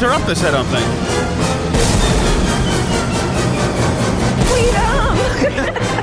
Interrupt this, I don't think. Freedom.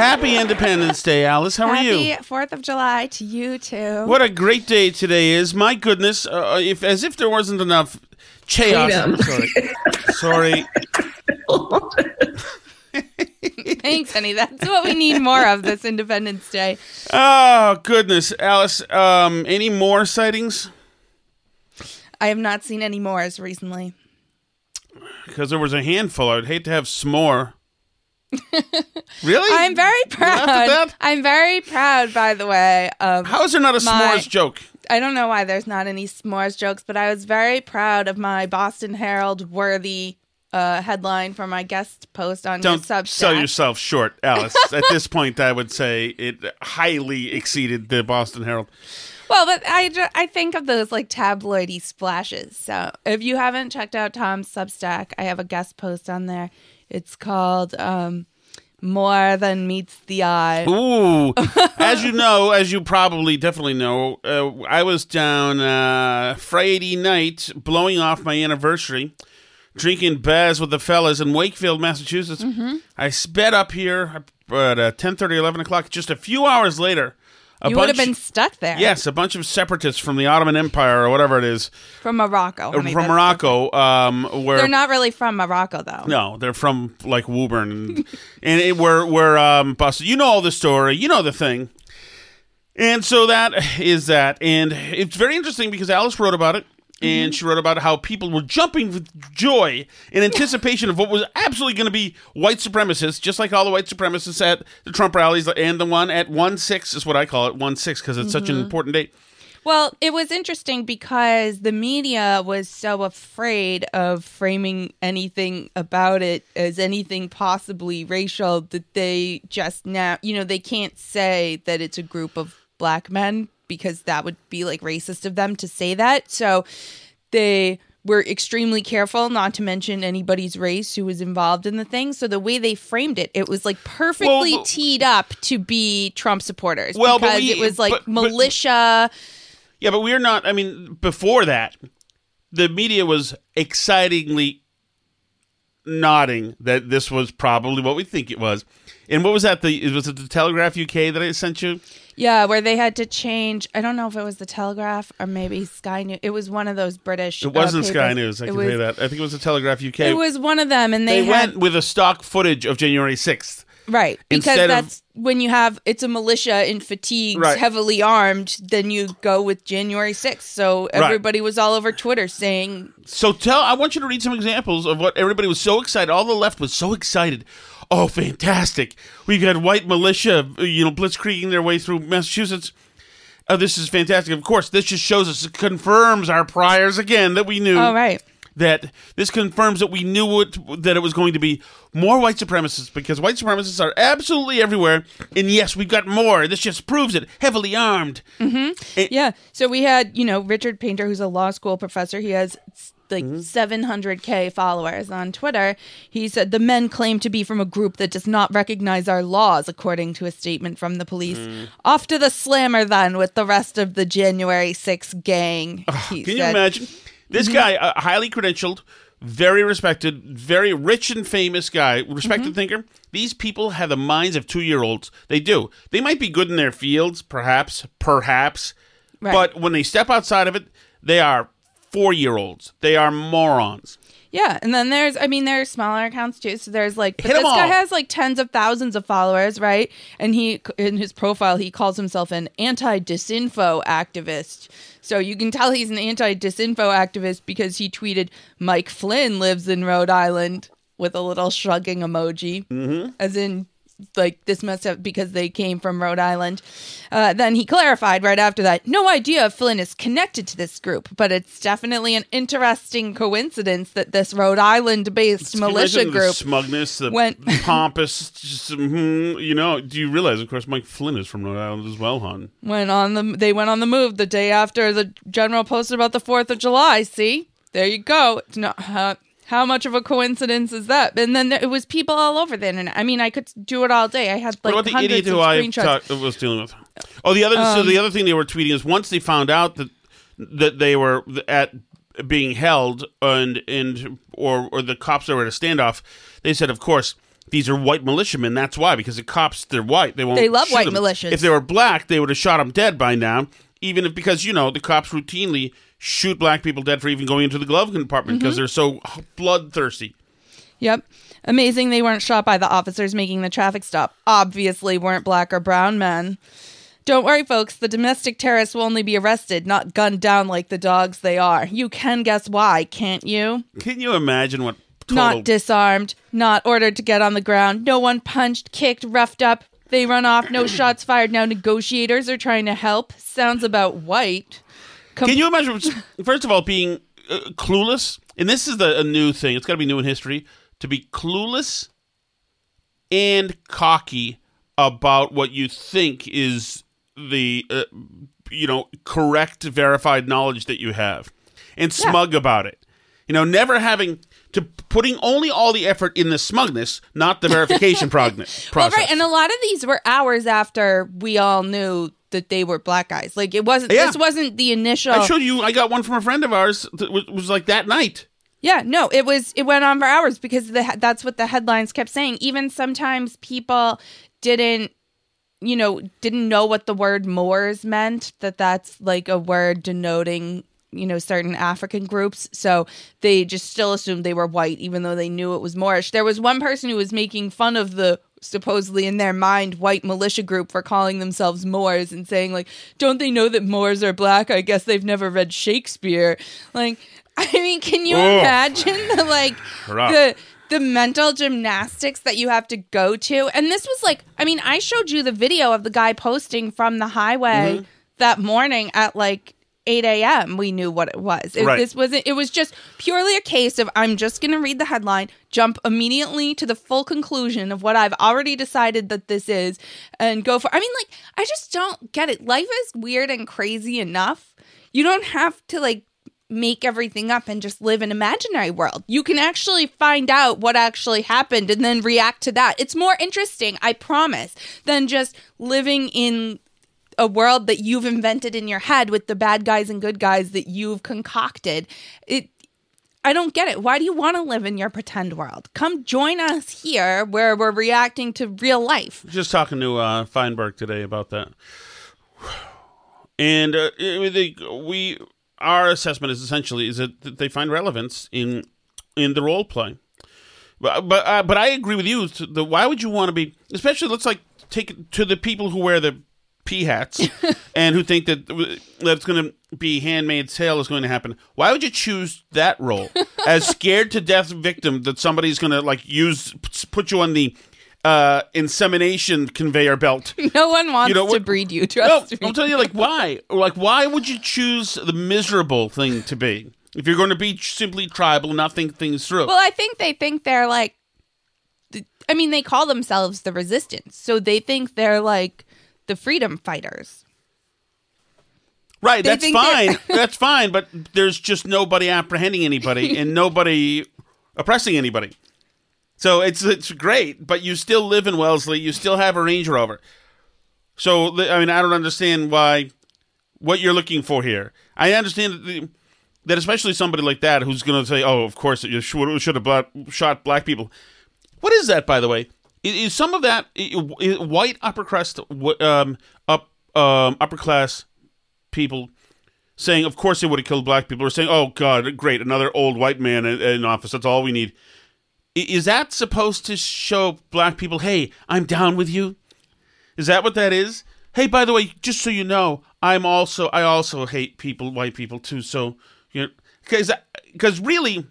Happy Independence Day, Alice. How are you? Happy? Fourth of July to you too. What a great day today is. My goodness, uh, if as if there wasn't enough chaos. Freedom. Sorry. Sorry. Thanks, honey. That's what we need more of this Independence Day. Oh, goodness. Alice, um, any more sightings? I have not seen any more as recently. Because there was a handful. I'd hate to have s'more. Really? I'm very proud. I'm very proud, by the way. Of How is there not a My- s'mores joke? I don't know why there's not any s'mores jokes, but I was very proud of my Boston Herald worthy uh, headline for my guest post on Don't sell yourself short, Alice. At this point, I would say it highly exceeded the Boston Herald. Well, but I, I think of those like tabloidy splashes. So if you haven't checked out Tom's Substack, I have a guest post on there. It's called um, More Than Meets the Eye. Ooh, as you know, as you probably definitely know, uh, I was down uh, Friday night blowing off my anniversary, drinking Baz with the fellas in Wakefield, Massachusetts. Mm-hmm. I sped up here at uh, 10, 11 o'clock. Just a few hours later, a you would have been stuck there. yes, a bunch of separatists from the Ottoman Empire or whatever it is, From Morocco. uh, from Morocco, um, where They're not really from Morocco, though. no, they're from like Woburn, and, and it, we're we're um, busted. You know all the story. You know the thing. And so that is that, and it's very interesting because Alice wrote about it, and mm-hmm. she wrote about how people were jumping with joy in anticipation of what was absolutely going to be white supremacists, just like all the white supremacists at the Trump rallies, and the one at one six is what I call it, one six, because it's such an mm-hmm. important date. Well, it was interesting because the media was so afraid of framing anything about it as anything possibly racial that they just now, you know, they can't say that it's a group of black men because that would be like racist of them to say that. So they were extremely careful not to mention anybody's race who was involved in the thing. So the way they framed it, it was like perfectly but- teed up to be Trump supporters. Well, because we- it was like but- but- militia. Yeah, but we're not. I mean, before that, the media was excitingly nodding that this was probably what we think it was. And what was that? The was it the Telegraph UK that I sent you? Yeah, where they had to change. I don't know if it was the Telegraph or maybe Sky News. It was one of those British. It wasn't uh, Sky. News. I can was, you that. I think it was the Telegraph UK. It was one of them, and they they, had went with a stock footage of January sixth. right because instead of- that's when you have it's a militia in fatigues, Right. heavily armed. Then you go with January sixth. So everybody was all over Twitter saying, So tell. I want you to read some examples of what everybody was so excited. All the left was so excited. Oh, fantastic! We've got white militia, you know, blitzkrieging their way through Massachusetts. Oh, this is fantastic. Of course, this just shows us, it confirms our priors again that we knew. "Oh right." That this confirms that we knew it, that it was going to be more white supremacists because white supremacists are absolutely everywhere. And yes, we've got more. This just proves it. Heavily armed. Mm-hmm. Eh. Yeah. So we had, you know, Richard Painter, who's a law school professor. He has like Mm-hmm. 700K followers on Twitter. He said the men claim to be from a group that does not recognize our laws, according to a statement from the police. Mm. Off to the slammer then with the rest of the January 6th gang. he Can you imagine? This guy, a highly credentialed, very respected, very rich and famous guy, respected thinker. These people have the minds of two year olds. They do. They might be good in their fields, perhaps, perhaps, Right. but when they step outside of it, they are four year olds. They are morons. Yeah, and then there's, I mean, there's smaller accounts too. So there's like, but Hit 'em this guy all. has like tens of thousands of followers, right? And he, in his profile, he calls himself an anti-disinfo activist. So you can tell he's an anti-disinfo activist because he tweeted, "Mike Flynn lives in Rhode Island" with a little shrugging emoji, mm-hmm. as in. Like this must have because they came from Rhode Island. Uh, then he clarified right after that, no idea if Flynn is connected to this group, but it's definitely an interesting coincidence that this Rhode Island-based you militia imagine the group smugness, the went- pompous, just, mhm, you know. Do you realize, of course, Mike Flynn is from Rhode Island as well, hon? went on the they went on the move the day after the general posted about the Fourth of July. See, there you go. It's not uh, how much of a coincidence is that? And then there, it was people all over the internet. I mean, I could do it all day. I had like what about the idiot who of I screenshots. was dealing with? Oh, the other. so the um, other thing they were tweeting is once they found out that that they were at being held and and or or the cops were at a standoff, they said, of course. These are white militiamen. That's why, because the cops, they're white. They won't. They love white them. militias. If they were black, they would have shot them dead by now. Even if, because you know, the cops routinely shoot black people dead for even going into the glove compartment because mm-hmm. they're so bloodthirsty. Yep. Amazing they weren't shot by the officers making the traffic stop. Obviously weren't black or brown men. Don't worry, folks. The domestic terrorists will only be arrested, not gunned down like the dogs they are. You can guess why, can't you? Can you imagine what total Not disarmed, not ordered to get on the ground, no one punched, kicked, roughed up. They run off, no shots fired. Now negotiators are trying to help. Sounds about white. Com- Can you imagine? First of all, being uh, clueless, and this is the, a new thing. It's got to be new in history to be clueless and cocky about what you think is the uh, you know correct, verified knowledge that you have, and smug about it. You know, never having to putting only all the effort in the smugness, not the verification progn- process. Well, right, and a lot of these were hours after we all knew that they were black guys. Like it wasn't. Yeah. This wasn't the initial. I showed you. I got one from a friend of ours that was, was like that night. Yeah, no, it was it went on for hours because the that's what the headlines kept saying. Even sometimes people didn't you know, didn't know what the word Moors meant, that that's like a word denoting, you know, certain African groups. So they just still assumed they were white even though they knew it was Moorish. There was one person who was making fun of the supposedly in their mind white militia group for calling themselves Moors and saying like, "Don't they know that Moors are black? I guess they've never read Shakespeare." Like I mean, can you imagine the like Rough. the the mental gymnastics that you have to go to? And this was like, I mean, I showed you the video of the guy posting from the highway Mm-hmm. that morning at like 8 a.m. We knew what it was. It, Right. This wasn't. It was just purely a case of I'm just going to read the headline, jump immediately to the full conclusion of what I've already decided that this is, and go for. I mean, like, I just don't get it. Life is weird and crazy enough. You don't have to like make everything up and just live in imaginary world. You can actually find out what actually happened and then react to that. It's more interesting, I promise, than just living in a world that you've invented in your head with the bad guys and good guys that you've concocted. It I don't get it. Why do you want to live in your pretend world? Come join us here where we're reacting to real life. Just talking to uh, Feinberg today about that, and uh, they, we our assessment is essentially is that they find relevance in in the role play. But but uh, but I agree with you. The, why would you want to be, especially let's like take to the people who wear the pea hats and who think that that it's going to be handmaid's tale is going to happen. Why would you choose that role as scared to death victim that somebody's going to like use put you on the uh, insemination conveyor belt. No one wants you know, to what, breed you. Trust no, me. I'm telling you, like why? Like why would you choose the miserable thing to be if you're going to be simply tribal, not think things through? Well, I think they think they're like. I mean, they call themselves the resistance, so they think they're like the freedom fighters. Right, they that's fine. that's fine, but there's just nobody apprehending anybody and nobody oppressing anybody. So it's it's great, but you still live in Wellesley. You still have a Range Rover. So I mean, I don't understand why what you're looking for here. I understand that, especially somebody like that who's going to say, "Oh, of course, you should, should have shot black people." What is that, by the way? Is some of that white upper crust, um, up um, upper class people saying, "Of course they would have killed black people," or saying, "Oh God, great, another old white man in, in office. That's all we need." Is that supposed to show black people, "Hey, I'm down with you"? Is that what that is? Hey, by the way, just so you know, I'm also I also hate people, white people too. So you know, because because really,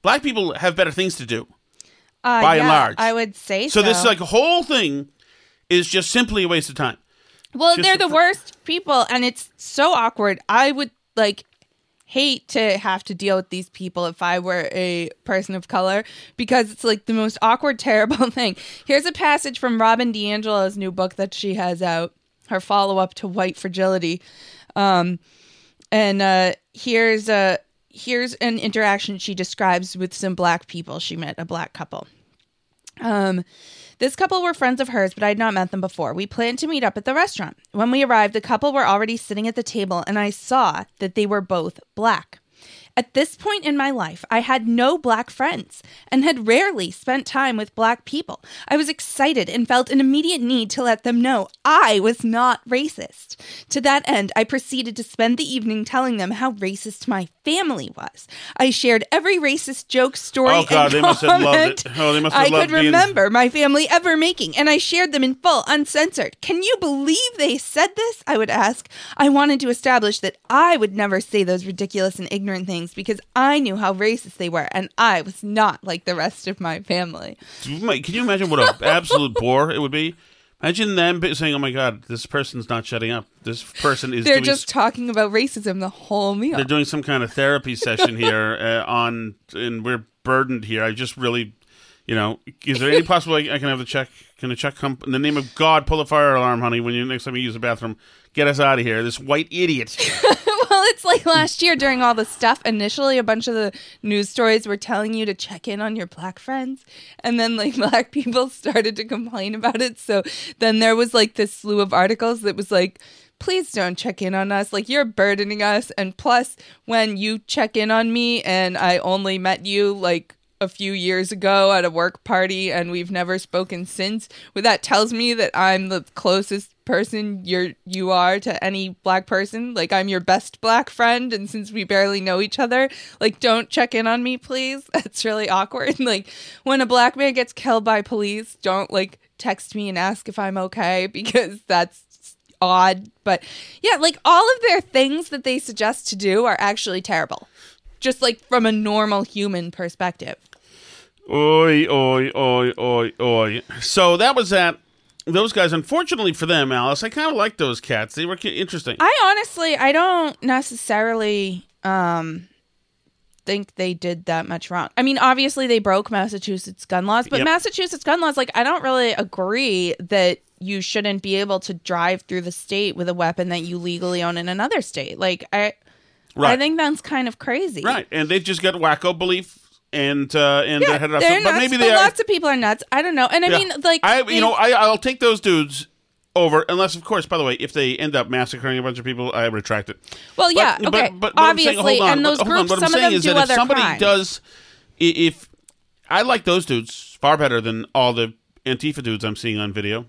black people have better things to do uh, by yeah, and large. I would say so. So this like whole thing is just simply a waste of time. Well, Just they're the worst people, and it's so awkward. I would like hate to have to deal with these people if I were a person of color because it's like the most awkward, terrible thing. Here's a passage from Robin DiAngelo's new book that she has out, her follow up to White Fragility. Um, and uh, here's a here's an interaction she describes with some black people she met, a black couple. Um, this couple were friends of hers, but I had not met them before. We planned to meet up at the restaurant. When we arrived, the couple were already sitting at the table, and I saw that they were both black. At this point in my life, I had no black friends and had rarely spent time with black people. I was excited and felt an immediate need to let them know I was not racist. To that end, I proceeded to spend the evening telling them how racist my family was. I shared every racist joke, story, Oh God, and they must have loved comment it. Oh, they must have I could being- remember my family ever making, and I shared them in full, uncensored. Can you believe they said this? I would ask. I wanted to establish that I would never say those ridiculous and ignorant things because I knew how racist they were, and I was not like the rest of my family. Can you imagine what an absolute bore it would be? Imagine them saying, "Oh my God, this person's not shutting up. This person is They're just talking about racism the whole meal. they're doing some kind of therapy session here uh, on, and we're burdened here. I just really, you know, is there any possible I, I can have the check? Can the check come in the name of God? Pull a fire alarm, honey. When you next time you use the bathroom, get us out of here. This white idiot. it's like last year during all the stuff. Initially, a bunch of the news stories were telling you to check in on your black friends, and then like black people started to complain about it. So then there was like this slew of articles that was like. Please don't check in on us. Like, you're burdening us. And plus, when you check in on me and I only met you like a few years ago at a work party and we've never spoken since, well, that tells me that I'm the closest person you're you are to any black person. Like I'm your best black friend and since we barely know each other, like don't check in on me, please. That's really awkward. Like when a black man gets killed by police, don't like text me and ask if I'm okay because that's odd. But yeah, like all of their things that they suggest to do are actually terrible. Just like from a normal human perspective. Oi, oi, oi, oi, oi. So that was that. Those guys, unfortunately for them, Alice, I kind of like those cats. They were interesting. I honestly, I don't necessarily um think they did that much wrong. I mean, obviously they broke Massachusetts gun laws, but Yep. Massachusetts gun laws like I don't really agree that you shouldn't be able to drive through the state with a weapon that you legally own in another state. Like I Right. I think that's kind of crazy. Right, and they've just got wacko belief, and uh, and Yeah, they're headed off. they're but nuts, maybe but are. lots of people are nuts. I don't know. And I Yeah. mean, like, I, you know, I, I'll take those dudes over, unless, of course, by the way, if they end up massacring a bunch of people, I retract it. well, yeah, But- okay, but, but, but saying- obviously, hold on, and those but- on, groups, what I'm some of saying them is do that if other somebody crimes. does, if I like those dudes far better than all the Antifa dudes I'm seeing on video.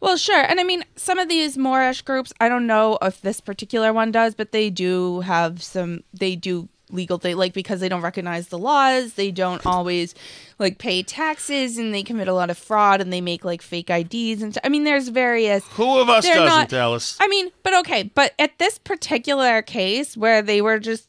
Well, sure. And I mean, some of these Moorish groups, I don't know if this particular one does, but they do have some, they do legal thing, like because they don't recognize the laws, they don't always like pay taxes and they commit a lot of fraud and they make like fake IDs. And t- I mean, there's various. Who of us doesn't, not- Alice? I mean, but okay, but at this particular case where they were just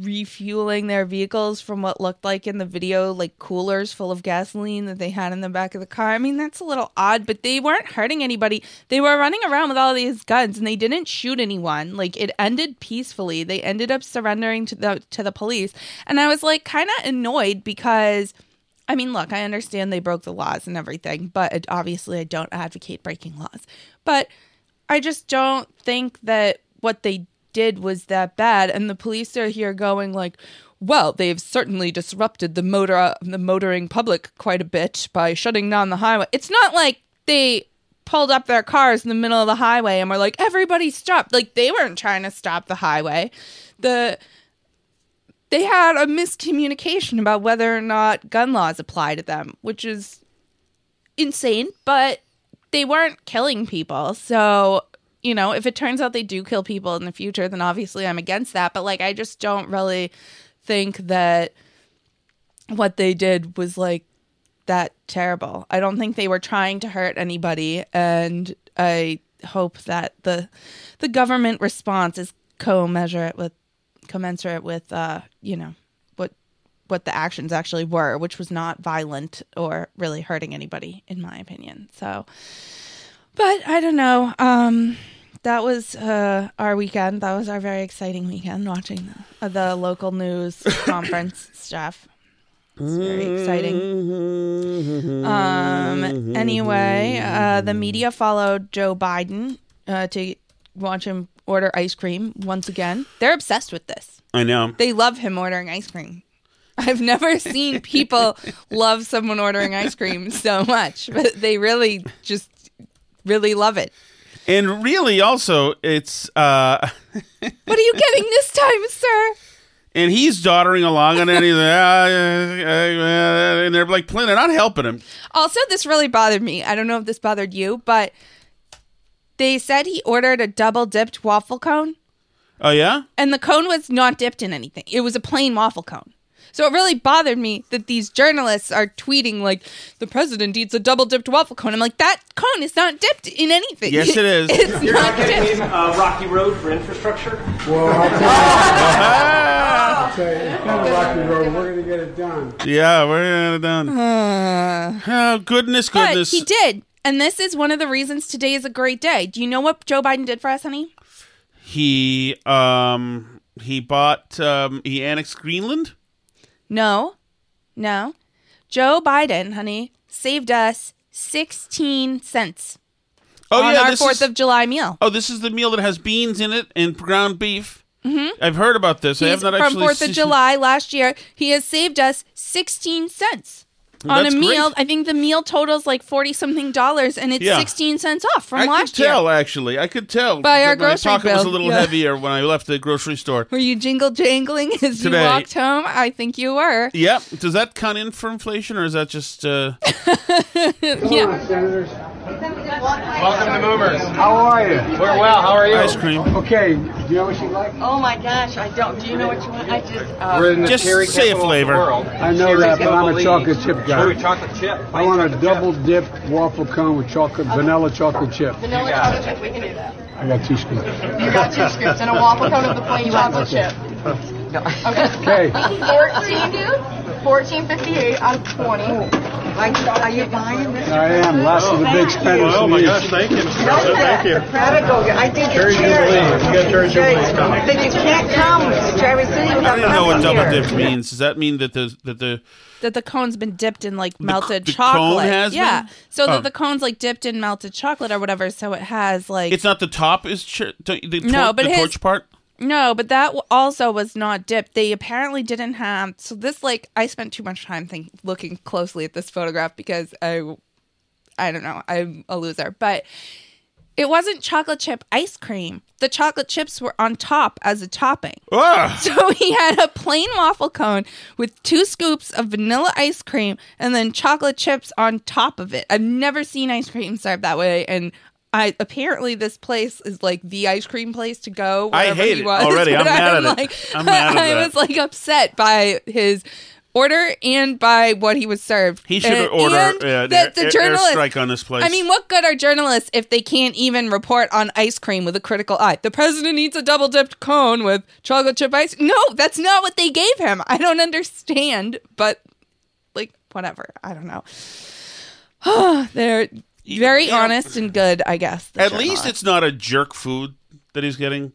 refueling their vehicles from what looked like in the video, like coolers full of gasoline that they had in the back of the car. I mean, that's a little odd, but they weren't hurting anybody. They were running around with all these guns and they didn't shoot anyone. Like it ended peacefully. They ended up surrendering to the to the police. And I was like kind of annoyed because I mean, look, I understand they broke the laws and everything, but obviously I don't advocate breaking laws. But I just don't think that what they did was that bad. And the police are here going like, well, they've certainly disrupted the motor the motoring public quite a bit by shutting down the highway. It's not like they pulled up their cars in the middle of the highway and were like, everybody stop. Like they weren't trying to stop the highway. The they had a miscommunication about whether or not gun laws apply to them, which is insane, but they weren't killing people. So, you know, if it turns out they do kill people in the future, then obviously I'm against that. But like, I just don't really think that what they did was like that terrible. I don't think they were trying to hurt anybody. And I hope that the the government response is co-measure with commensurate with uh, you know, what what the actions actually were, which was not violent or really hurting anybody, in my opinion. So but I don't know. Um that was uh, our weekend. That was our very exciting weekend watching the, uh, the local news conference stuff. It's very exciting. Um, anyway, uh, the media followed Joe Biden uh, to watch him order ice cream once again. They're obsessed with this. I know. They love him ordering ice cream. I've never seen people love someone ordering ice cream so much, but they really just really love it. And really, also, it's uh, What are you getting this time, sir? and he's doddering along, and then he's like, ah, and they're like, playing, they're not helping him. Also, this really bothered me. I don't know if this bothered you, but they said he ordered a double dipped waffle cone, Oh yeah, and the cone was not dipped in anything. It was a plain waffle cone. So it really bothered me that these journalists are tweeting like the president eats a double dipped waffle cone. I'm like, that cone is not dipped in anything. Yes, it is. it's You're not not getting dipped. in uh, Rocky Road for infrastructure? Well, I'll tell you, I'll tell you, it's not a rocky road. We're going to get it done. yeah, we're gonna get it done. oh goodness, But goodness. he did. And this is one of the reasons today is a great day. Do you know what Joe Biden did for us, honey? He um he bought um he annexed Greenland. No, no. Joe Biden, honey, saved us 16 cents Oh on yeah, our 4th is, of July meal. Oh, this is the meal that has beans in it and ground beef. Mm-hmm. I've heard about this. I have not actually from actually 4th of July last year. He has saved us 16 cents on That's a meal. great. I think the meal totals like 40 something dollars and it's Yeah. 16 cents off from last year. I could last year. tell actually. I could tell By our that my grocery pocket was a little Yeah. heavier when I left the grocery store. Were you jingle jangling as Today. you walked home? I think you were. Yep. Does that count in for inflation, or is that just? Uh... Yeah. senators. Welcome to Moomers. How are you? We're well. How are you? Ice cream. Okay, do you know what you like? Oh my gosh, I don't. Do you know what you want? I just. Uh, We're in the Just cherry say a flavor. World. I know Cherry that, but I'm a Jubilee. chocolate chip guy. Ooh, chocolate chip. I want a double dipped waffle cone with chocolate, vanilla chocolate chip. vanilla You got chocolate chip. We can do that. I got two scoops. You got two scoops and a waffle cone of the plain chocolate chip. Okay. Fourteen. Fourteen fifty-eight out of twenty. Like, are you buying this? I am. Last of the big spenders. Oh my to gosh, thank you, Mr. President. Thank you. Prodigal. I think Cherry it's Jubilee. You got Cherry Jubilee coming. Then you can't come to Traverse City I without don't know what double here. dipped means. Does that mean that the that the that the cone's been dipped in like melted the chocolate. cone has yeah. been? So that Oh. the cone's like dipped in melted chocolate or whatever. So it has like it's not the top is ch- the, the, No, but the his- torch part? No, but that also was not dipped. They apparently didn't have. So this, like, I spent too much time think, looking closely at this photograph because I, I don't know, I'm a loser. But it wasn't chocolate chip ice cream. The chocolate chips were on top as a topping. Ah! So he had a plain waffle cone with two scoops of vanilla ice cream and then chocolate chips on top of it. I've never seen ice cream served that way, and I apparently this place is like the ice cream place to go. I wherever hate it was. already. I'm mad at it. I'm mad at I that. was like upset by his order and by what he was served. He should And- order and uh, that the journalist strike on this place. I mean, what good are journalists if they can't even report on ice cream with a critical eye? The president eats a double dipped cone with chocolate chip ice. No, that's not what they gave him. I don't understand, but like, whatever. I don't know. They're very honest and good, I guess. the At least it's not a jerk food that he's getting.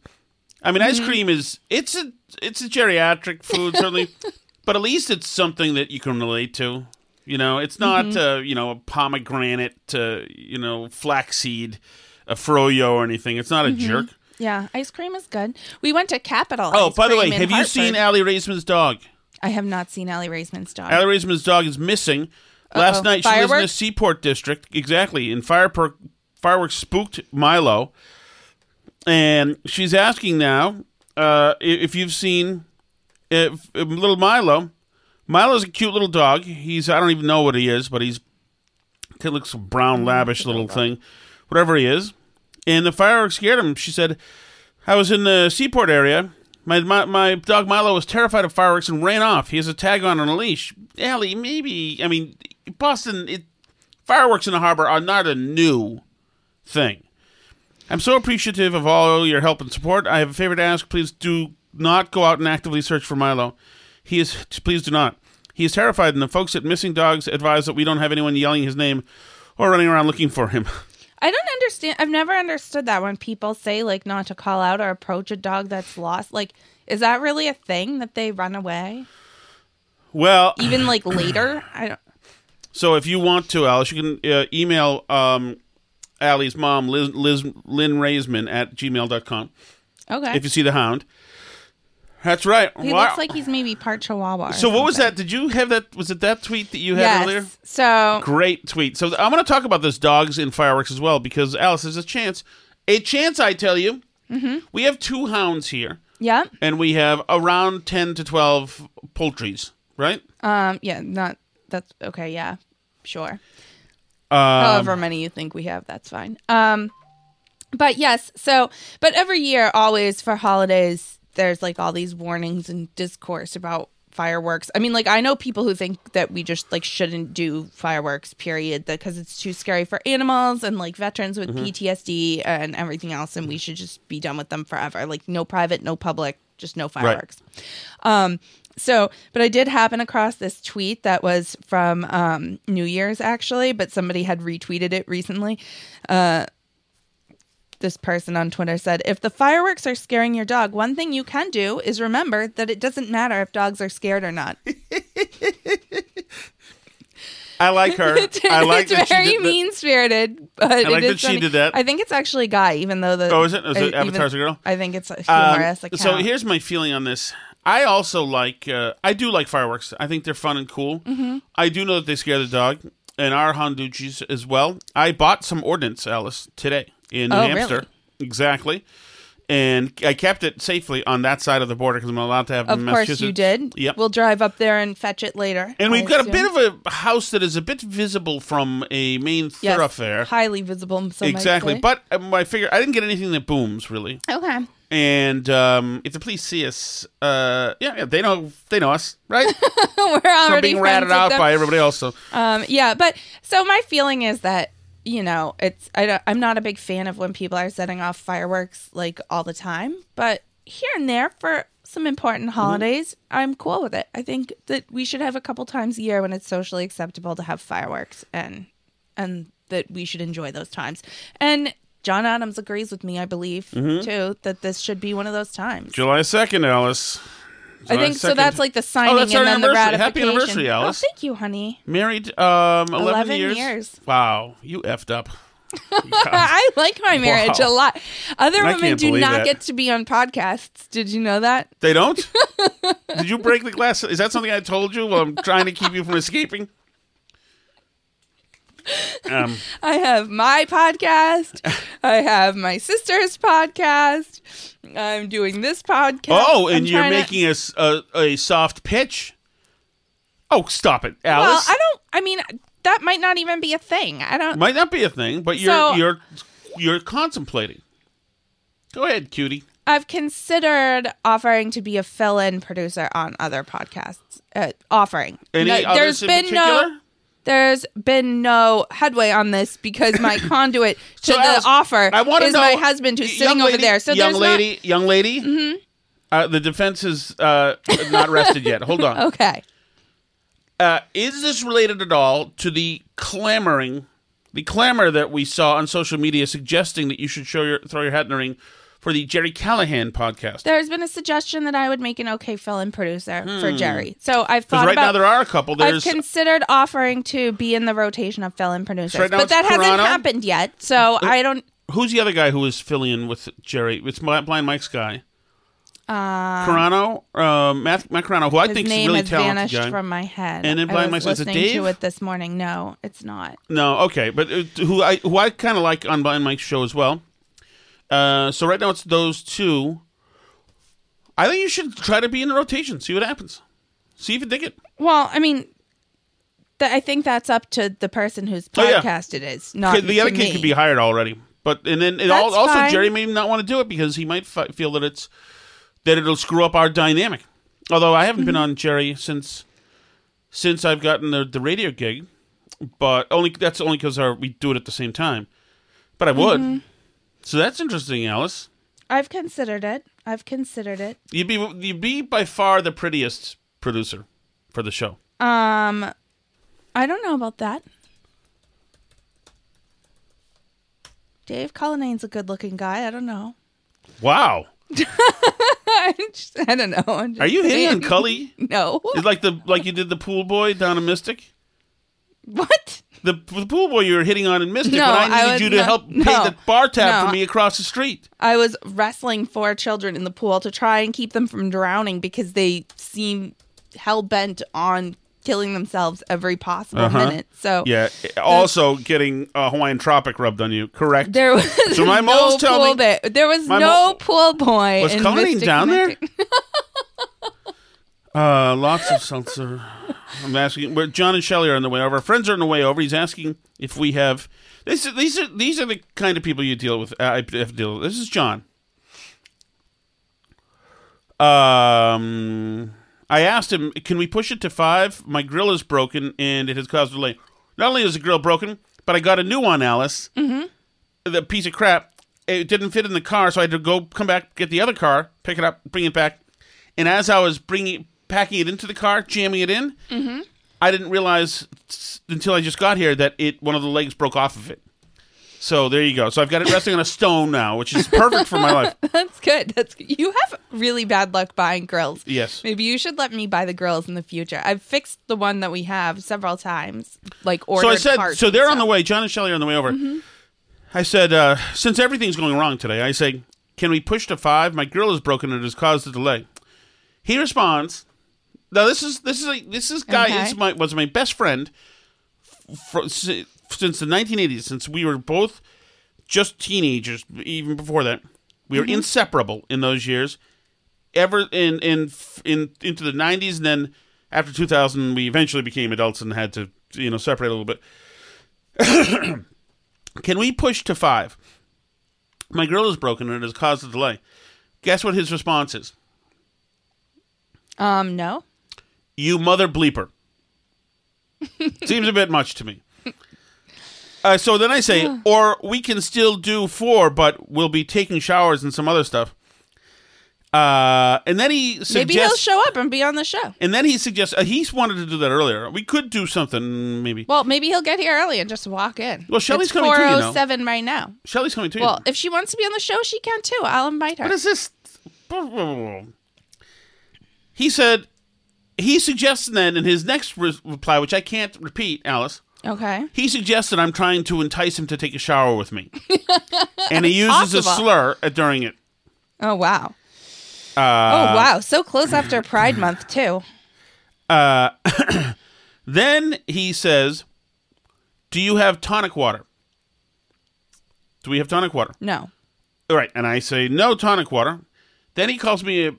I mean, Mm-hmm. ice cream is it's a it's a geriatric food certainly, but at least it's something that you can relate to. You know, it's not Mm-hmm. uh, you know a pomegranate, uh, you know, flaxseed, a froyo or anything. It's not a Mm-hmm. jerk. Yeah, ice cream is good. We went to Capital. Oh, Ice by the way, Cream in have you seen. Aly Raisman's dog? I have not seen Aly Raisman's dog. Aly Raisman's dog is missing. Last night, she lives in the Fireworks? Seaport district. Exactly. And fire per- fireworks spooked Milo. And she's asking now uh, i- if you've seen if, if little Milo. Milo's a cute little dog. He's, I don't even know what he is, but he's, he looks a brown, lavish little thing. Whatever he is. And the fireworks scared him. She said, I was in the Seaport area. My, my my dog Milo was terrified of fireworks and ran off. He has a tag on and a leash. Aly, maybe I mean Boston. It, fireworks in the harbor are not a new thing. I'm so appreciative of all your help and support. I have a favor to ask. Please do not go out and actively search for Milo. He is. Please do not. He is terrified, and the folks at Missing Dogs advise that we don't have anyone yelling his name or running around looking for him. I don't understand. I've never understood that when people say like not to call out or approach a dog that's lost. Like, is that really a thing that they run away? Well, Even like later? I don't. So if you want to, Alice, you can uh, email um, Aly's mom, Liz, Liz, Lynn Raisman at gmail.com Okay. if you see the hound. That's right. he Wow. looks like he's maybe part Chihuahua. so what was that? Did you have that? Was it that tweet that you had Yes. earlier? So Great tweet. So I'm going to talk about this dogs in fireworks as well because Alice, there's a chance, a chance I tell you. Mm-hmm. We have two hounds here, yeah, and we have around ten to twelve poultries, right? um, yeah, not that's okay. Yeah, sure. Um, However many you think we have, that's fine. Um, but yes, so but every year, always for holidays, there's like all these warnings and discourse about fireworks. I mean, like I know people who think that we just like shouldn't do fireworks, period, because it's too scary for animals and like veterans with PTSD and everything else, and we should just be done with them forever. Like no private, no public, just no fireworks. Um, so, but I did happen across this tweet that was from um, New Year's actually, but somebody had retweeted it recently. Uh, this person on Twitter said, If the fireworks are scaring your dog, one thing you can do is remember that it doesn't matter if dogs are scared or not. I like her. I like it's that very mean spirited, but I like that she did that. I think it's actually a guy, even though the Oh, is it? Is it uh, even- Avatar's a girl? I think it's a Um, humorous account. so here's my feeling on this. I also like. Uh, I do like fireworks. I think they're fun and cool. Mm-hmm. I do know that they scare the dog, and our Honduchis as well. I bought some ordnance, Alice, today in New Oh, Hampshire. really? Exactly. And I kept it safely on that side of the border because I'm allowed to have of course you did. Yep. We'll drive up there and fetch it later. and we've got a bit of a house that is a bit visible from a main Yes, thoroughfare. highly visible. Some might exactly. But um, I figure I didn't get anything that booms really. okay. And um, if the police see us, uh, yeah, yeah, they know they know us, right? We're From already being ratted out them. by everybody else. So Um, yeah, but so my feeling is that you know it's I don't, I'm not a big fan of when people are setting off fireworks like all the time, but here and there for some important Mm-hmm. holidays, I'm cool with it. I think that we should have a couple times a year when it's socially acceptable to have fireworks and and that we should enjoy those times. And John Adams agrees with me, I believe, Mm-hmm. too, that this should be one of those times. July second, Alice. I July think so. That's like the signing that's and then the ratification. Happy anniversary, Alice. Oh, thank you, honey. Married um, 11, 11 years. years. Wow, you effed up. I like my marriage Wow. a lot. Other I women do not that. get to be on podcasts. Did you know that? They don't? Did you break the glass? Is that something I told you while I'm trying to keep you from escaping? Um, I have my podcast. I have my sister's podcast. I'm doing this podcast. oh, and I'm you're trying to- making a, a, a soft pitch? Oh, stop it, Alice. Well, I don't. I mean, that might not even be a thing. I don't. Might not be a thing, but you're So- you're you're contemplating. Go ahead, cutie. I've considered offering to be a fill-in producer on other podcasts. Uh, offering. Any No, others there's in been particular? no. There's been no headway on this because my conduit to So, the Alice, offer I is know, my husband who's sitting over there. So young there's lady, young lady. Mm-hmm. Uh, the defense is uh, not rested yet. Hold on. okay. Uh, is this related at all to the clamoring, the clamor that we saw on social media suggesting that you should show your throw your hat in the ring for the Jerry Callahan podcast? There's been a suggestion that I would make an okay fill-in producer for Jerry. So I've thought Hmm. right about. now there are a couple. I've considered offering to be in the rotation of fill-in producers, right but that hasn't happened yet. So I don't. who's the other guy who is filling in with Jerry? It's Blind Mike's guy. Uh, Carano, uh, Matt, Matt Carano, who I think is really talented vanished guy. from my head. And then Blind was Mike's- is it listening to Dave? it this morning. No, it's not. No, okay, but uh, who I who I kind of like on Blind Mike's show as well. Uh, so right now it's those two. I think you should try to be in the rotation. See what happens. See if you dig it. Well, I mean, th- I think that's up to the person whose Oh, yeah. podcast it is, not the other to kid me. could be hired already, but and then it That's also fine. Jerry may not want to do it because he might fi- feel that it's that it'll screw up our dynamic. Although I haven't Mm-hmm. been on Jerry since since I've gotten the the radio gig, but only that's only because we do it at the same time. But I would. So that's interesting, Alice. I've considered it. I've considered it. You'd be you'd be by far the prettiest producer for the show. Um, I don't know about that. Dave Cullinane's a good-looking guy. I don't know. Wow, I, just, I don't know. Are you hitting on. Cully? No. It's like the like you did the pool boy down in Mystic. What? The, the pool boy you were hitting on in Mystic, No, but I I needed was you to not- help pay the bar tab No. for me across the street. I was wrestling four children in the pool to try and keep them from drowning because they seem hell bent on killing themselves every possible Uh-huh. minute. So Yeah. Also, getting uh, Hawaiian Tropic rubbed on you. Correct. there was So my no tell pool me- ba- there was no mo- pool boy. Was in Cullinane Mystic down there? Uh, lots of seltzer. I'm asking. Where John and Shelley are on the way over. Our friends are on the way over. He's asking if we have. This, these are these are the kind of people you deal with. Uh, I have to deal with. This is John. Um, I asked him, "Can we push it to five? My grill is broken and it has caused delay. Not only is the grill broken, but I got a new one, Alice. Mm-hmm. The piece of crap. It didn't fit in the car, so I had to go come back, get the other car, pick it up, bring it back. And as I was bringing, packing it into the car, jamming it in, I didn't realize until I just got here that it one of the legs broke off of it. So there you go. So I've got it resting on a stone now, which is perfect for my life. That's good. That's good. You have really bad luck buying grills. Yes. Maybe you should let me buy the grills in the future. I've fixed the one that we have several times. Like So ordered I said, parts so they're on the way. John and Shelley are on the way over. I said, uh, since everything's going wrong today, I say, can we push to five? My grill is broken and it has caused a delay. He responds. Now this is this is a, this is guy Okay. is my was my best friend fr- si- since the 1980s. Since we were both just teenagers, even before that, we were inseparable in those years. Ever in in in into the 90s, and then after 2000, we eventually became adults and had to you know separate a little bit. Can we push to five? My grill is broken and it has caused a delay. Guess what his response is? Um, no. You mother bleeper. Seems a bit much to me. Uh, so then I say, or we can still do four, but we'll be taking showers and some other stuff. Uh, and then he suggests, Maybe he'll show up and be on the show. and then he suggests uh, he's wanted to do that earlier. We could do something, maybe. Well, maybe he'll get here early and just walk in. Well, Shelley's it's coming too, you 407 right now. Shelley's coming too. Well, if she wants to be on the show, she can too. I'll invite her. What is this? He said, he suggests then in his next re- reply, which I can't repeat, Alice, Okay. He suggested I'm trying to entice him to take a shower with me, and he uses a Possible. slur uh, during it. Oh wow. Uh, oh wow. So close after Pride Month too. Uh, then he says, "Do you have tonic water? Do we have tonic water?" No. All right, and I say no tonic water. Then he calls me a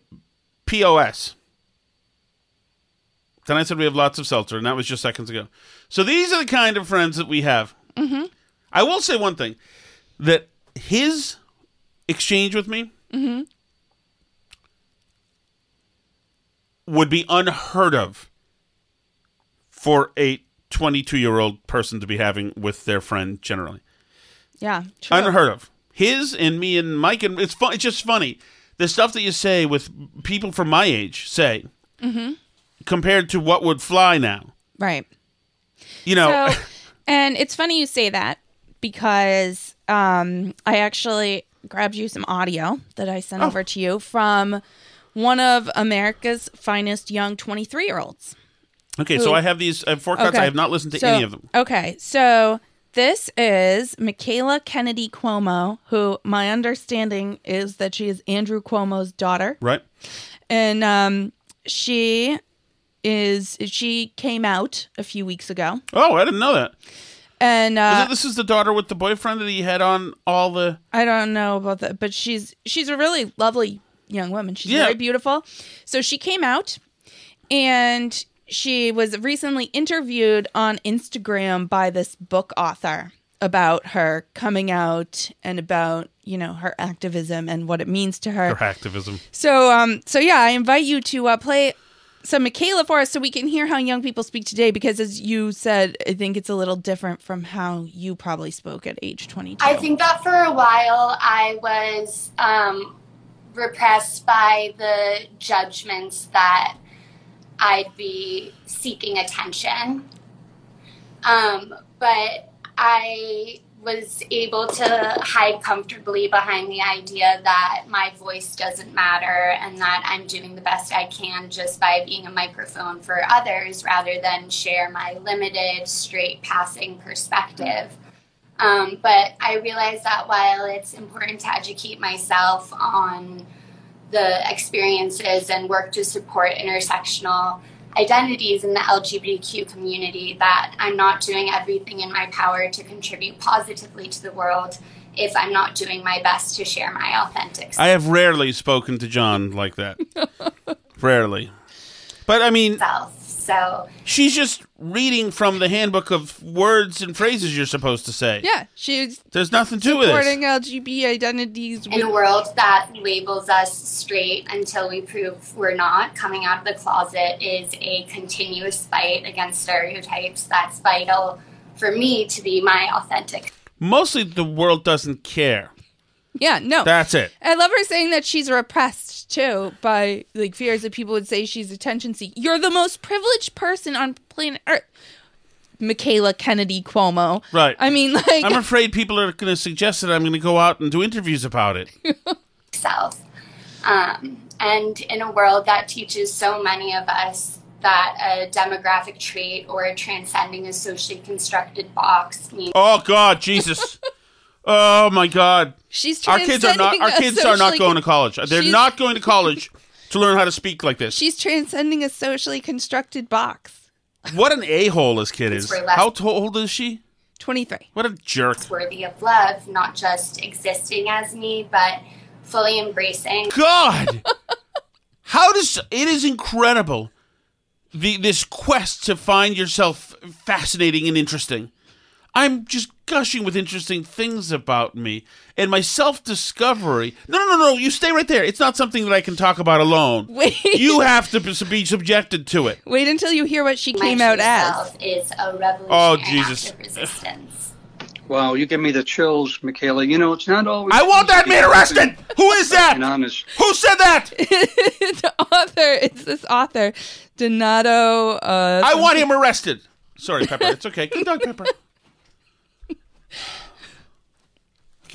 POS. Then I said we have lots of seltzer, and that was just seconds ago. So these are the kind of friends that we have. Mm-hmm. I will say one thing: that his exchange with me would be unheard of for a 22 year old person to be having with their friend generally Yeah. True. unheard of. His and me and Mike and it's fun. It's just funny the stuff that you say with people from my age say compared to what would fly now. Right. You know, So, and it's funny you say that because um, I actually grabbed you some audio that I Oh. sent over to you from one of America's finest young 23 year olds. okay. So I have these I have four cuts. I have not listened to any of them. Okay, so this is Michaela Kennedy Cuomo, who my understanding is that she is Andrew Cuomo's daughter, Right? and um, she is she came out a few weeks ago, Oh, I didn't know that. and uh, this is the daughter with the boyfriend that he had on all the. I don't know about that, but she's she's a really lovely young woman. She's Yeah. very beautiful. So she came out and she was recently interviewed on Instagram by this book author about her coming out and about, you know, her activism and what it means to her. Her activism. So um so yeah, I invite you to uh, play some Michaela for us so we can hear how young people speak today because as you said, I think it's a little different from how you probably spoke at age 22. I think that for a while I was um, repressed by the judgments that I'd be seeking attention. Um, but I was able to hide comfortably behind the idea that my voice doesn't matter and that I'm doing the best I can just by being a microphone for others rather than share my limited, straight passing perspective. Um, but I realize that while it's important to educate myself on the experiences and work to support intersectional identities in the LGBTQ community, that I'm not doing everything in my power to contribute positively to the world if I'm not doing my best to share my authentic I have rarely spoken to John like that. rarely. But I mean, self. So she's just reading from the handbook of words and phrases you're supposed to say. Yeah, she's There's nothing to it. supporting LGBT identities. in a world that labels us straight until we prove we're not, coming out of the closet is a continuous fight against stereotypes that's vital for me to be my authentic Mostly the world doesn't care. Yeah, no. That's it. I love her saying that she's repressed too by like fears that people would say she's attention seeking. You're the most privileged person on planet Earth. Michaela Kennedy Cuomo. Right. I mean, like, I'm afraid people are going to suggest that I'm going to go out and do interviews about it. self. Um, and in a world that teaches so many of us that a demographic trait or transcending a socially constructed box means Oh God, Jesus. Oh my God. she's Our kids are not our a kids are not socially going to college. They're She's- not going to college to learn how to speak like this. She's transcending a socially constructed box. What an a-hole this kid is. It's for less- How t- old is she? 23. What a jerk. worthy of love, not just existing as me, but fully embracing God. How does it is incredible the this quest to find yourself fascinating and interesting. I'm just gushing with interesting things about me and my self-discovery. No, no, no, no. You stay right there. It's not something that I can talk about alone. Wait. You have to be be subjected to it. Wait until you hear what she my came true out as. self is a revolutionary Oh, Jesus. resistance. Wow, you give me the chills, Michaela. You know, it's not always. I want that man arrested. Who is that? And honest. Who said that? the author, it's this author, Donato. Uh, I want him arrested. Sorry, Pepper. It's okay. Good dog, Pepper.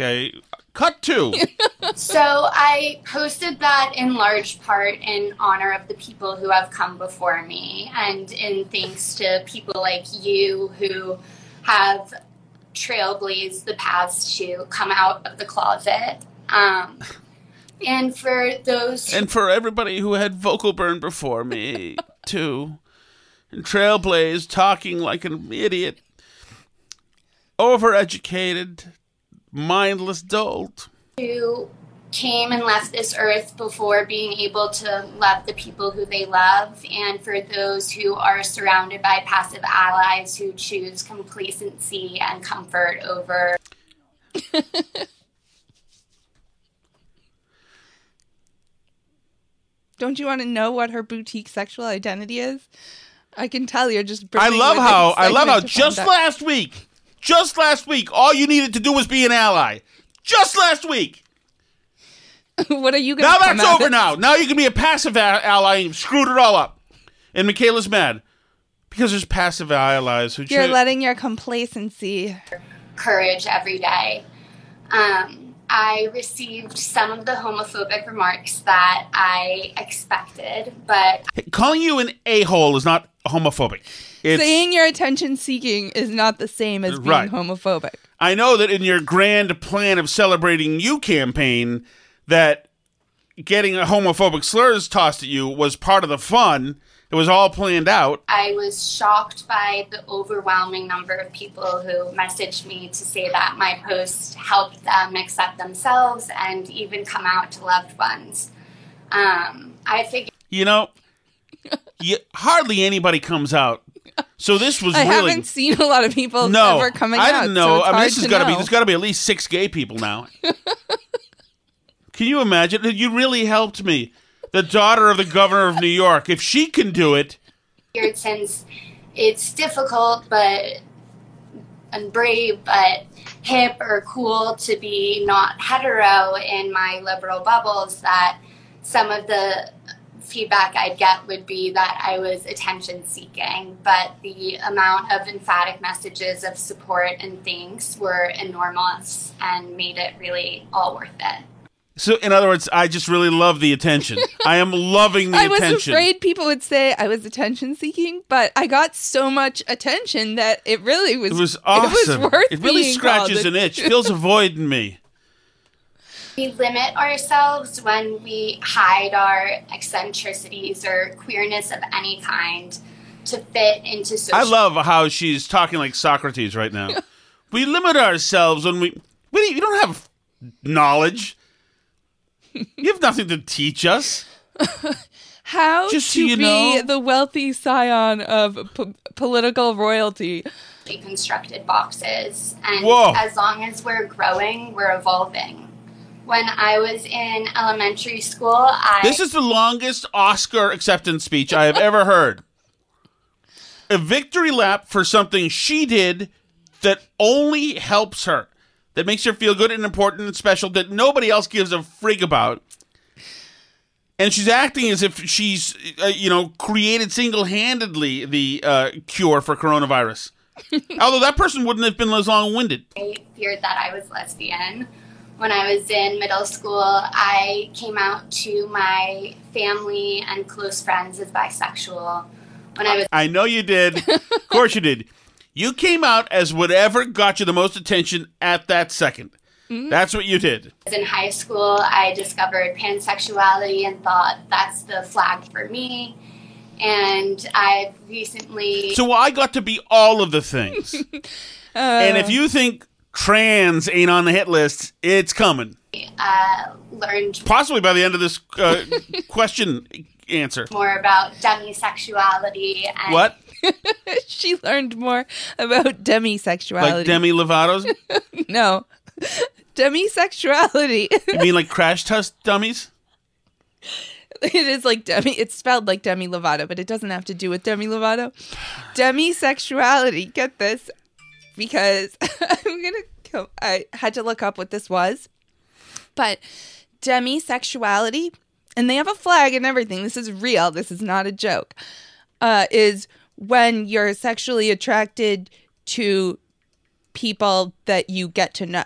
Okay, Cut to. So I posted that in large part in honor of the people who have come before me and in thanks to people like you who have trailblazed the paths to come out of the closet. Um, and for those and for everybody who had vocal burn before me, too. And trailblazed talking like an idiot. Overeducated, mindless dolt. who came and left this earth before being able to love the people who they love, and for those who are surrounded by passive allies who choose complacency and comfort over Don't you want to know what her boutique sexual identity is? I can tell you're just. I love how I love how just out. last week, just last week, all you needed to do was be an ally. Just last week. what are you going Now to come that's out over with? now. Now you can be a passive a- ally and you've screwed it all up. And Michaela's mad because there's passive allies who You're choo- letting your complacency. courage every day. Um, I received some of the homophobic remarks that I expected, but calling you an a hole is not homophobic. It's Saying you're attention seeking is not the same as being Right. homophobic. I know that in your grand plan of celebrating you campaign, that getting a homophobic slurs tossed at you was part of the fun. It was all planned out. I was shocked by the overwhelming number of people who messaged me to say that my post helped them accept themselves and even come out to loved ones. Um, I figured You know, you, hardly anybody comes out. So this was I really haven't seen a lot of people no. ever coming I out. didn't so know. it's I mean, this has to got to be. know. There's got to be at least six gay people now. Can you imagine? You really helped me. The daughter of the governor of New York. If she can do it, figured since it's difficult but and brave but hip or cool to be not hetero in my liberal bubbles that some of the feedback I'd get would be that I was attention seeking, but the amount of emphatic messages of support and thanks were enormous and made it really all worth it. So, in other words, I just really love the attention. I am loving the I was attention. afraid people would say I was attention seeking, but I got so much attention that it really was. It was awesome. It was worth It really being scratches an itch. Feels avoiding me. We limit ourselves when we hide our eccentricities or queerness of any kind to fit into social. I love how she's talking like Socrates right now. we limit ourselves when we. we you don't have knowledge. You have nothing to teach us. How Just so to you be know- the wealthy scion of p- political royalty. constructed boxes, and Whoa. as long as we're growing, we're evolving. When I was in elementary school, I This is the longest Oscar acceptance speech I have ever heard. A victory lap for something she did that only helps her, that makes her feel good and important and special, that nobody else gives a frig about. And she's acting as if she's, uh, you know, created single handedly the uh, cure for coronavirus. Although that person wouldn't have been as long winded. I feared that I was lesbian. When I was in middle school, I came out to my family and close friends as bisexual. When I was I know you did. of course you did. You came out as whatever got you the most attention at that 2nd That's what you did. in high school, I discovered pansexuality and thought that's the flag for me. And I've recently So I got to be all of the things. and Uh. if you think trans ain't on the hit list, it's coming. uh, learned Possibly by the end of this uh, question answer. more about demisexuality and What? she learned more about demisexuality. Like Demi Lovato's? no, demisexuality. You mean like crash test dummies? it is like Demi. It's spelled like Demi Lovato, but it doesn't have to do with Demi Lovato. Demisexuality. Get this, because I'm gonna. Go, I had to look up what this was, but demisexuality, and they have a flag and everything. This is real. This is not a joke. Uh, is when you're sexually attracted to people that you get to know.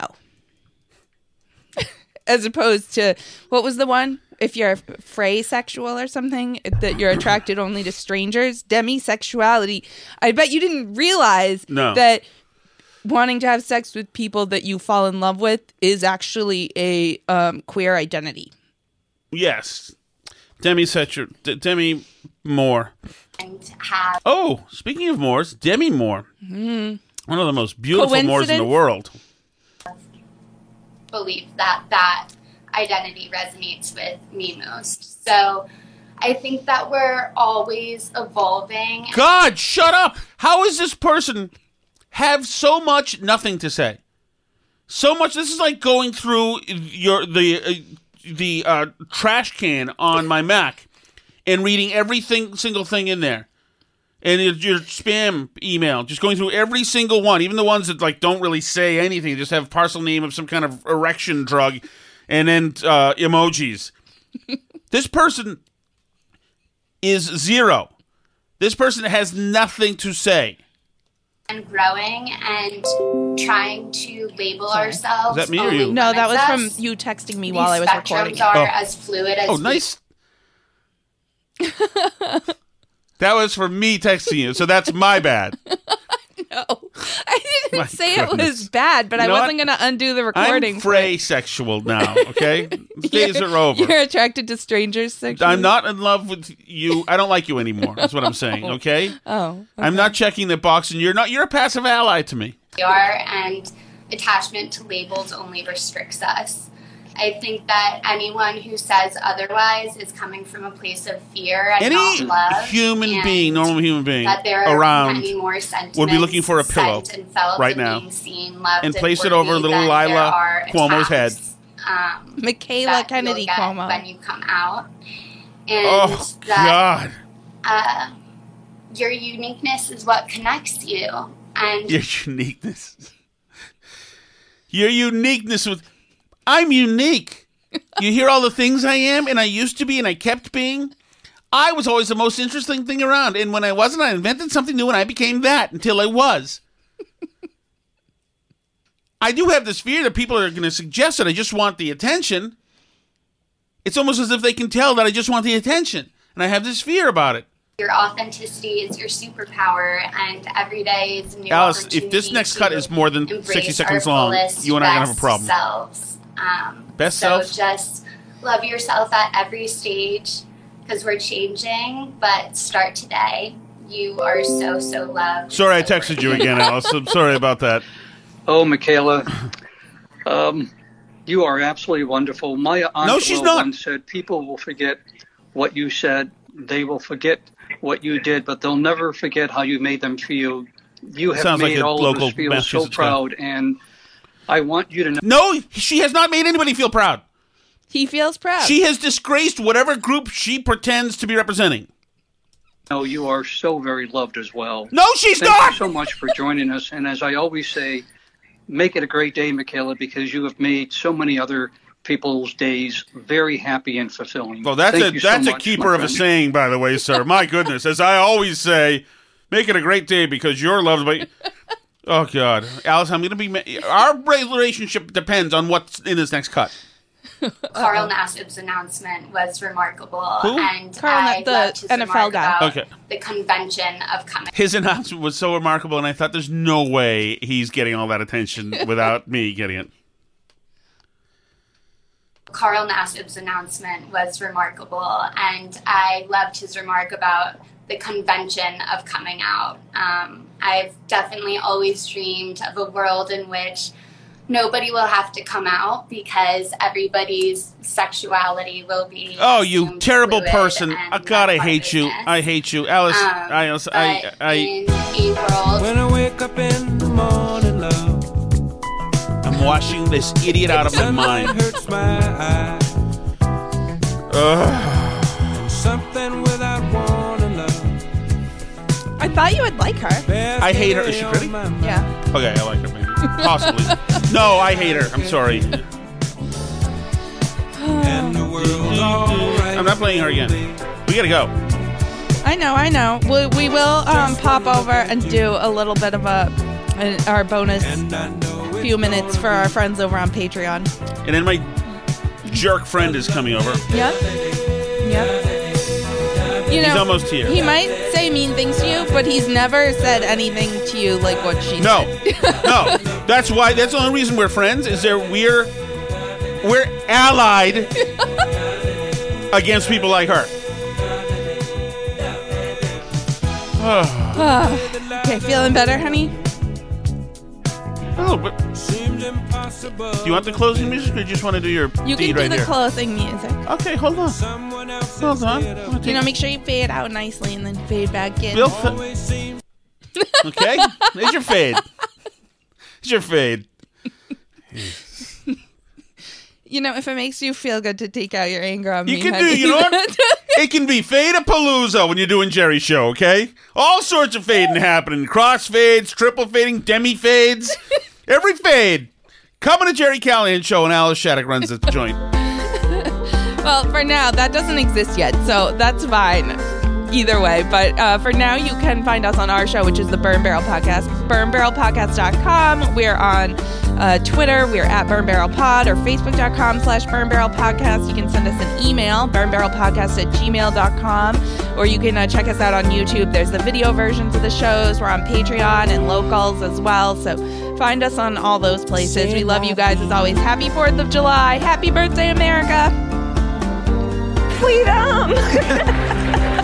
as opposed to what was the one? If you're fray sexual or something, that you're attracted only to strangers, demisexuality. I bet you didn't realize No. that wanting to have sex with people that you fall in love with is actually a um, queer identity. Yes. Demi Setcher, D- Demi Moore. and have Oh, speaking of Moores, Demi Moore. Mm. One of the most beautiful Moores in the world. Believe that that identity resonates with me most. So I think that we're always evolving. God, shut up! How is this person have so much nothing to say? So much. This is like going through your the uh, the uh, trash can on my Mac and reading everything single thing in there. And your, your spam email, just going through every single one, even the ones that like don't really say anything, just have parcel name of some kind of erection drug, and then uh, emojis. this person is zero. This person has nothing to say. And growing and trying to label ourselves. Is that me or you? No, that was from you texting me These while I was spectrums recording. it. are Oh. as fluid as Oh, we- nice. that was for me texting you, so that's my bad. No, I didn't My say it was bad, but You I wasn't going to undo the recording. I'm for it. fray sexual now, okay? The Days You're- over. You're attracted to strangers sexually. I'm not in love with you. I don't like you anymore. That's what I'm saying, oh. okay? Oh, I'm not checking the box, and you're not. You're a passive ally to me. we are, and attachment to labels only restricts us. I think that anyone who says otherwise is coming from a place of fear and Any not love. human and being, normal human being, that there are around many more would be looking for a pillow and felt right and now. being seen, loved, And place it over little Lila Cuomo's head. Um, Michaela Kennedy Cuomo. when you come out, and Oh that God! uh, your uniqueness is what connects you. And Your uniqueness. Your uniqueness with. I'm unique. You hear all the things I am, and I used to be, and I kept being. I was always the most interesting thing around, and when I wasn't, I invented something new, and I became that until I was. I do have this fear that people are going to suggest that I just want the attention. It's almost as if they can tell that I just want the attention, and I have this fear about it. your authenticity is your superpower, and every day is a new Alice, if this next cut is more than 60 seconds long, you and I are gonna have a problem. Selves. Um, Best so selves? just love yourself at every stage because we're changing, but start today. You are so so loved. Sorry, I texted you again, Alice. I'm sorry about that. Oh, Michaela, um, you are absolutely wonderful. My aunt No, she's not. once said, "People will forget what you said. They will forget what you did, but they'll never forget how you made them feel." You have Sounds like made a all local of us feel so Massachusetts guy. proud, and I want you to know. No, she has not made anybody feel proud. He feels proud. She has disgraced whatever group she pretends to be representing. know you are so very loved as well. No, she's Thank not. you so much for joining us. And as I always say, make it a great day, Michaela, because you have made so many other people's days very happy and fulfilling. Well, that's Thank a you so that's a much, keeper my of a saying, by the way, sir. My goodness, as I always say, make it a great day because you're loved by. Oh God, Alice, I'm gonna be. ma- Our relationship depends on what's in this next cut. Carl Nassib's announcement was remarkable, Who? and Carl I the loved his NFL remark guy. about Okay. the convention of coming. His announcement was so remarkable, and I thought, there's no way he's getting all that attention without me getting it. Carl Nassib's announcement was remarkable, and I loved his remark about the convention of coming out. Um, I've definitely always dreamed of a world in which nobody will have to come out because everybody's sexuality will be. Oh, you terrible person! Oh, God, I hate you. I hate you, Alice. Um, I, I, I, I, in a world When I wake up in the morning, love, I'm washing this idiot out of my sunlight mind. hurts my eye. Ugh. Something without warning, love. I thought you would like her. I hate her. Is she pretty? Yeah. Okay, I like her. Maybe. Possibly. no, I hate her. I'm sorry. And the world's alright. I'm not playing her again. We gotta go. I know, I know. We, we will um, pop over and do a little bit of a, a our bonus And I know it's few minutes for our friends over on Patreon. And then my jerk friend is coming over. Yep. Yep. You know, He's almost here. He might say mean things to you, but he's never said anything to you like what she No, said. no. That's why. That's the only reason we're friends. Is there we're we're allied against people like her. okay, feeling better, honey? Oh, Little bit. Do you want the closing music, or you just want to do your You can do right the here? closing music. Okay, hold on. Hold on. You know, make sure you fade out nicely and then fade back in. Bill. Fa- okay, there's your fade. It's your fade. You know, if it makes you feel good to take out your anger on You me, can honey, do. You know what? it can be fade a palooza when you're doing Jerry show. Okay, all sorts of fading happening. Cross fades, triple fading, demi fades, every fade. Coming to Jerry Callahan show, and Alice Shattuck runs the joint. Well, for now, that doesn't exist yet, so that's fine. Either way, but uh, for now, you can find us on our show, which is the Burn Barrel Podcast, burnbarrelpodcast.com. We're on uh, Twitter, we're at Burn Barrel Pod, or facebook.com slash Burn Barrel Podcast. You can send us an email, burnbarrelpodcast at gmail.com, or you can uh, check us out on YouTube. There's the video versions of the shows. We're on Patreon and locals as well, so find us on all those places. We love you guys as always. Happy 4th of July. Happy birthday, America. Freedom.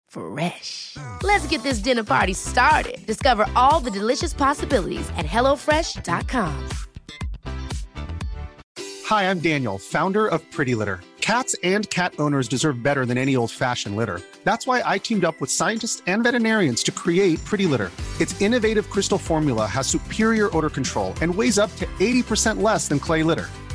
Fresh. Let's get this dinner party started. Discover all the delicious possibilities at hellofresh.com. Hi, I'm Daniel, founder of Pretty Litter. Cats and cat owners deserve better than any old fashioned litter. That's why I teamed up with scientists and veterinarians to create Pretty Litter. Its innovative crystal formula has superior odor control and weighs up to 80% less than clay litter.